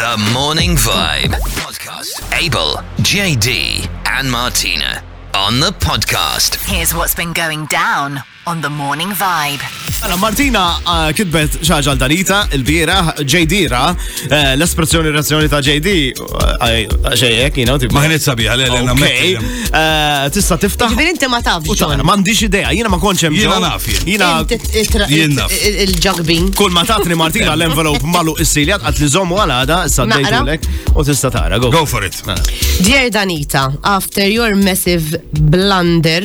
The Morning Vibe Podcast. Abel, JD, and Martina on the podcast. Here's what's been going down on the Morning Vibe. Alla Martina uh, kitbet xaġa l-danita, il-bira, JD ra, uh, l-espressjoni reazzjoni ta' JD Xejjek, jina, tibqa. Ma kienet sabiħa, le, le, nammetti. Eh, tista tiftaħ. Ġbir inti ma tafx. U taħna, mandiġ idea, jina ma konċem. Jina naf, jina. Jina. Il-ġagbin. Kull ma tatni Martina l-envelop malu issilja, għat li zomu għal-għada, s-saddejtulek, u tista taħra. Go for it. Mela. Dear Danita, after your massive blunder,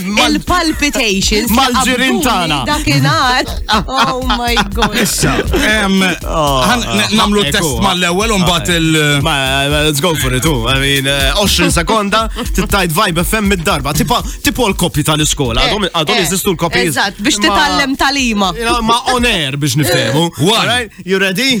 Il-palpitations. Mal-ġirin tagħna. Dakinhar. Oh my god. Issa, oh, namlu test mal-ewwel u mbagħad il. Let's go for it, I mean, 20 eh, sekonda tittajt vibe FM mid-darba. Tipo tipo l-kopji tal-iskola, eh, għadhom eh, jeżistu l-kopji. Eżatt, biex titgħallem talima. Ma on air biex niftehmu. One. You ready?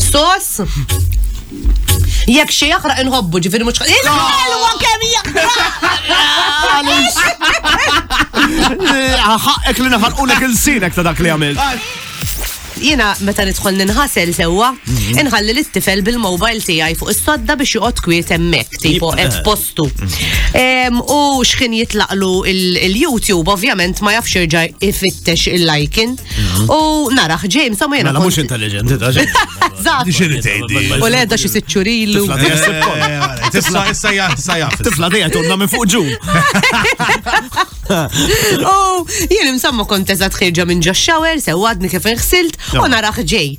Sos? Jekk xi jaħraq inħobbu ġifieri mhux il-ħelwa kemm Ħaqqek li naħarqulek il-sinek ta' dak li għamilt. Jiena meta nidħol ninħasel sewwa, inħalli lit-tifel bil-mobile tiegħi fuq is-sodda biex joqgħod kwiet hemmhekk, tipo Jib- qed post Mm-hmm. U xkien jitlaqlu il-YouTube, ovvjament ma jafx irġa ifittex il-lajkin. Mm-hmm. U naraħ James, ma jena. Mela, mux intelligenti, da ġejn. U l-edda xie sitxurilu. Tifla, issa jgħat, issa jgħat. Tifla, dejja, tunna minn fuq ġu. Oh, jien imsamma kont eżat ħirġa minn ġo shower, sewadni kif inħsilt, u naraħ ġej.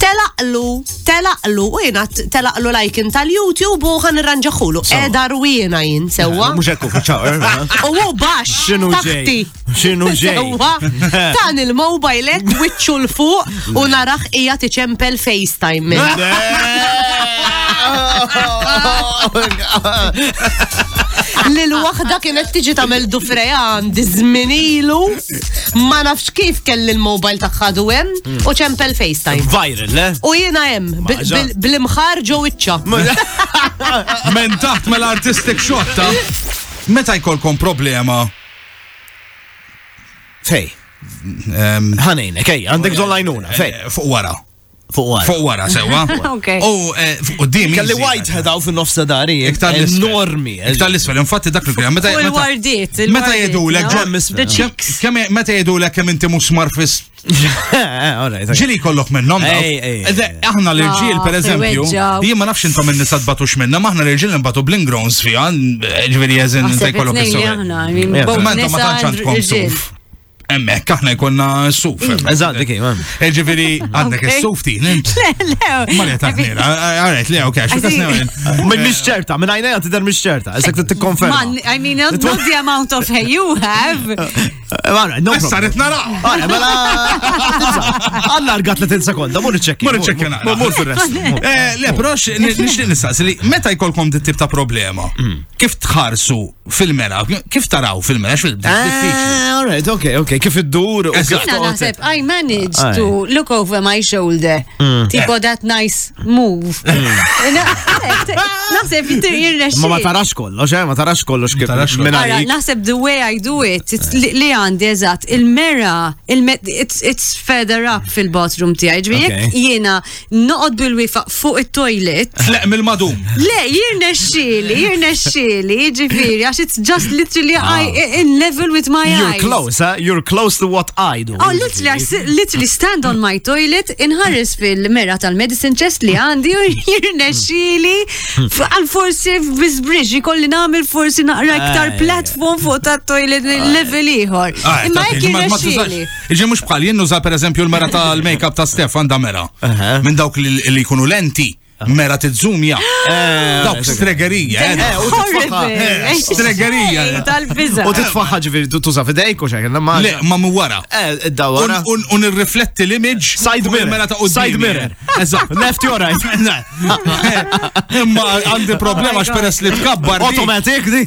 Telaqlu, telaqlu, u jena telaqlu lajkin tal-YouTube u ħan irranġaħulu. Eda rwina jien, sewa. Mux ekku fċawr. U hu bax, X'inhu ġej? taħti. X'inhu ġej? Sewa, tan il-mobile wiċċu l-fuq, u narah qiegħed iċempel FaceTime minn. li l-waħda kienet tiġi tagħmel dufreja għandi żmien ilu ma nafx kif kelli l-mobile tagħha du hemm u ċempel FaceTime. Viral, le? U jiena hemm bil- Maġa. bil- bl-imħar ġo iċċa. Men taħt mela artistic shot ta. Meta jkollkom problema. Fej. Ħanejnek, ej, għandek bżonn lajnuna, fej. Eh, fuq wara. Fuq wara. Fuq wara, sewa. U eh, fuq dim. Kalli white head għaw fin-nofs dari. Eh, iktar enormi. Iktar l-isfel, infatti dak il-għam. Meta l-wardiet. Meta jedu l Kemm meta jedu l kemm inti mhux smarfis. Ġili kollok minnom. Aħna l-irġiel, ah, per eżempju, jien ma nafx intom in-nisa tbatux minna, ma aħna l-irġiel nbatu blingrons fija, ġveri jeżin intaj kollok. Aħna, minn bawk. Ma intom ma tantx għandkom Emmek, aħna jkonna s-suf. Eżat, dik Ġifiri, għandek s-suf ti, nint. Le, le. Marja taħnira, għaret, le, ok, xukka s-newen. Minn misċerta, minn għajna jgħati der misċerta, eżak t-tikkonferma. Man, I mean, not the amount of hay you have. Għara, no. Saret nara. Għara, mela. Għalla rgat li tin sekonda, mur iċċekki. Mur iċċekki, mur fil-rest. Eh, le, prox, nixtieq nistaqsi li meta jkollkom dit-tip ta' problema, mm. kif tħarsu fil-mela, kif taraw fil-mela, Ah, all right, okay, okay, kif id-dur. Jina naħseb, I managed to look over my shoulder, mm. tipo eh. that nice move. Mm. Naħseb, jirna xie. Ma ma tarax kollox, eh, ma tarax kollox kif. Naħseb the way I do it, li għandi eżat, il-mera, it's further up fil-bathroom tijaj, ġvi jek jina noqgħod bil-wifaq fuq it-toilet. Tleq mill-madum. Le, jirnexxieli, jirnexxieli, ġifieri, għax it's just literally ah. I in level with my eyes. You're close, huh? You're close to what I do. Oh, literally, literally stand on my toilet, inħares fil-mera tal-medicine chest li għandi, jirnexxieli, għal forsi bizbriġi kolli namil forsi naqra iktar eh. platform fuq ta' toilet level ieħor. Ah, Imma jekk jirnexxieli. Iġi mux bħal jien nuża per eżempju l-mera tal-make-up ta' Stef għanda mera. Minn dawk li jkunu lenti. Mera t-zumja. Eh, dawk stregerija. Eh, eh, u t-tfaħħa. Stregerija. Tal-biza. U t-tfaħħa ġivir tuża fidejk u xekin. Le, ma mu wara. Dawara. Un rifletti l-image. Side mirror. Mera ta' u side mirror. Eżatt. Left your right. Imma għandi problema x'peress li tkabbar. Automatic di.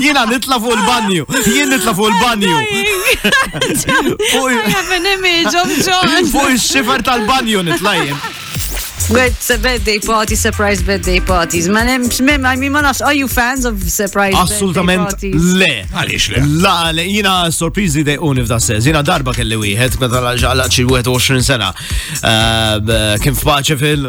Jina nitla fuq il-banju. Jien nitla fuq il-banju. Fuq il-xifer tal-banju nitla jien. It's a birthday party, surprise birthday parties. Ma nemx, mem, I mean, ma nafx, are you fans of surprise Assolutament birthday parties? le. Għaliex le? La, le, jina sorprizi dej uni f'da sez. Jina darba kelli wieħed, meta ġala ċi 21 sena. Eh, kien f'paċe fil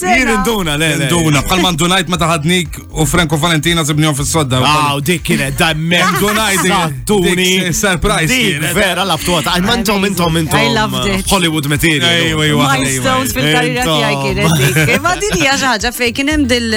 Jien induna, le, le. Induna, bħal ma ndunajt meta ħadnik u Franco Valentina sibnihom fis-sodda. Aw, dik kienet da mem. Indunajt Sattuni. Surprise. Dik vera la ftuħa. Għal man tom intom intom. I loved it. Hollywood material. Ejwa, ejwa. Milestones fil-karriera tiegħi kienet dik. Ma din hija ħaġa fejn kien hemm dil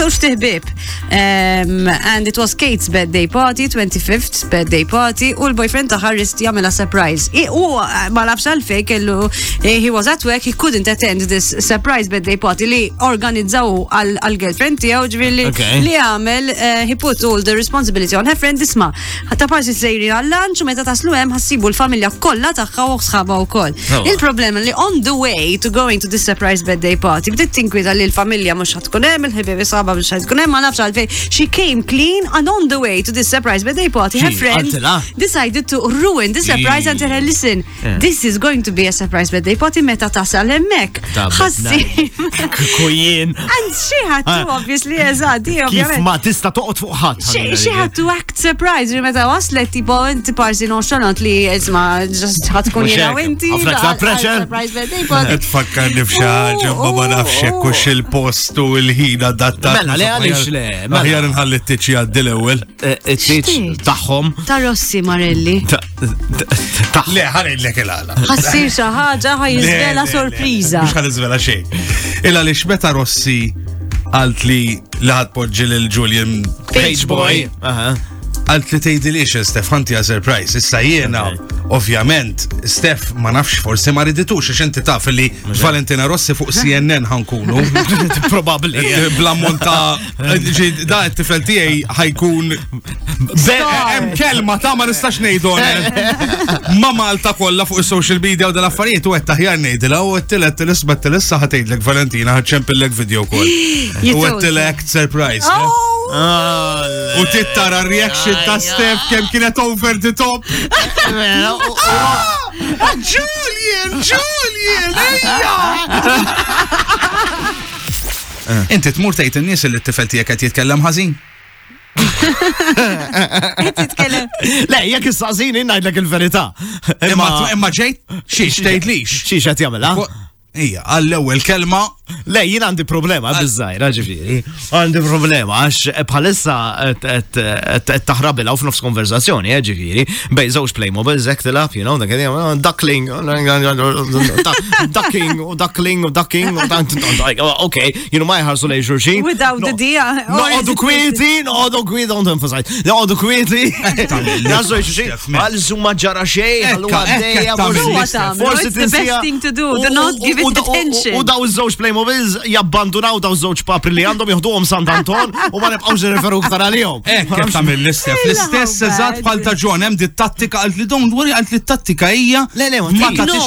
żewġ tiħbib. Um, and it was Kate's birthday party, 25th birthday party, u l-boyfriend ta' Harris jamela surprise. I, u eh, ma nafx għalfej kellu, eh, he was at work, he couldn't attend this surprise birthday party li organizzaw għal-girlfriend tijaw ġviri okay. li għamel, uh, he put all the responsibility on her friend isma. Ħatta parsi sejri għall-lanċ u meta taslu hemm ħassibu l-familja kollha tagħha u sħabha wkoll. Oh. Il-problema li on the way to going to this surprise birthday party bdiet tinkwita li l-familja mhux ħadd tkun hemm, il-ħbieb isħabha mhux ħadd tkun hemm, ma nafx għalfejn. She came clean and on the way to this surprise birthday party her friends decided to ruin the surprise and tell her listen, Eh. This is going to be a surprise birthday party meta tasal hemmhekk. Ħassi. Kujien. And she had to ah. obviously eżad, Kif ma tista' toqgħod fuq ħadd. She had to act surprised li meta waslet tipo inti parsi nonxalant li isma' ġast ħadd tkun jiena inti. Ħafna pressure. Qed fakkarni f'xaġa ma ma nafx hekk hux il-post u l-ħin adattat. Mela le għaliex le. Mela. Aħjar inħalli t-tiċi għaddi l-ewwel. Eh, it-tiċ tagħhom. Ta' Rossi Marelli. Le, ħarillek il-għala. Ħassir xi ħaġa ħajżvela sorpriża. Mhux ħażvela xejn. Illa li x'meta Rossi għalt li li ħadpoġġi lil Julian Page Boy. Għalt li tgħidi li xi Stef ħanti surprise. Issa jiena ovvjament Stef ma nafx forsi ma riditux għax inti taf li Valentina Rossi fuq CNN ħankunu. Probabbli. Bl-ammont ta' Ġi, da t-tifel tiegħi ħajkun. Hemm kelma ta' ma nistax ngħidu ma' Malta kollha fuq is-social media u dal-affarijiet u qed taħjar ngħidilha u qed tilisma' tilissa ħatejdlek Valentina ħaċċempillek video wkoll. U qed tilek surprise. Oh! Ah, u tittara reaction ta' Steph kem kienet over the top. Ah, Julian, Julian, ejja! Eh. Inti tmur tgħid in-nies li t-tifel tiegħek qed jitkellem ħażin. Le, jek il-sazini najdlek il-verita. Imma ġejt, xiex tgħidlix. Xiex qed jagħmilha? Ija, għall-ewwel kelma. Le, jien għandi problema bizzaj, ġifieri. Għandi problema għax eh, bħalissa qed taħrabilha u f'nofs konverzazzjoni, eh, ġifieri, bej żewġ Playmobil, zek tilab, you know, dak duckling, ducking, u duckling u ducking u tant ok, jenu ma jħarsu lej xurxin. Without the dia. Noqodu kwieti, noqodu kwieti, don't emphasize. Noqodu kwieti. Jħarsu lej xurxin. Għal zumma ġara xej, għallu għaddeja. Forsi the best thing to do, do not give it attention. U daw iż-żewġ Playmobiles jabbandunaw daw iż-żewġ papri li għandhom jħduhom Sant Anton u ma nibqgħux referu ktar għalihom. Ekk, kif tagħmel l-istef. L-istess eżatt bħal ta' John hemm dit-tattika għalt li dawn dwar għalt li t-tattika hija ma tagħtix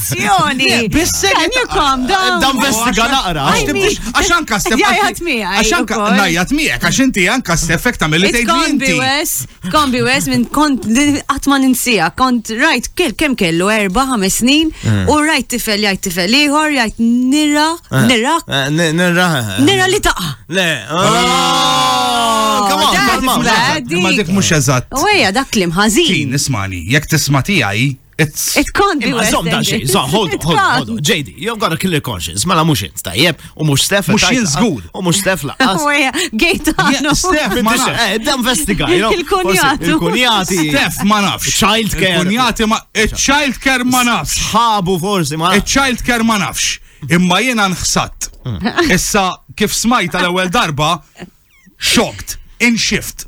Azzjoni! Bissek! Jukom, dan! Dan vestiga naqra! Għax anka stef. Jajat miegħek. Għax anka najjat miegħek, għax inti anka stef fek tagħmel li tgħid inti. Wes, kon bi wes minn kont qatt ma ninsija, kont rajt kemm kellu erba' ħames snin eh. u rajt tifel jgħid tifel ieħor jgħid nira, eh. nira. Eh, nira. Nira li taqa'. Le. Oh, ma dik mhux eżatt. Weja dak klim ħażin. Nismani, jekk tisma' tiegħi It's, it can't be worse. Zom dan xej, zom, hold on, hold on, hold on. JD, you've got a clear conscience. Mela mux int, tajjeb, u mux Steph. Mux jien zgur. U mux Steph la. Għaja, gejta. Steph, ma nafx. Eh, da investiga, you know. Il-kunjati. Il-kunjati. Steph, ma nafx. Child care. Il-kunjati, ma. Child care, ma nafx. Sħabu, forsi, ma. Child care, ma nafx. Imma jena nħsat. Mm. Issa, kif smajta l-ewel darba, shocked, in shift.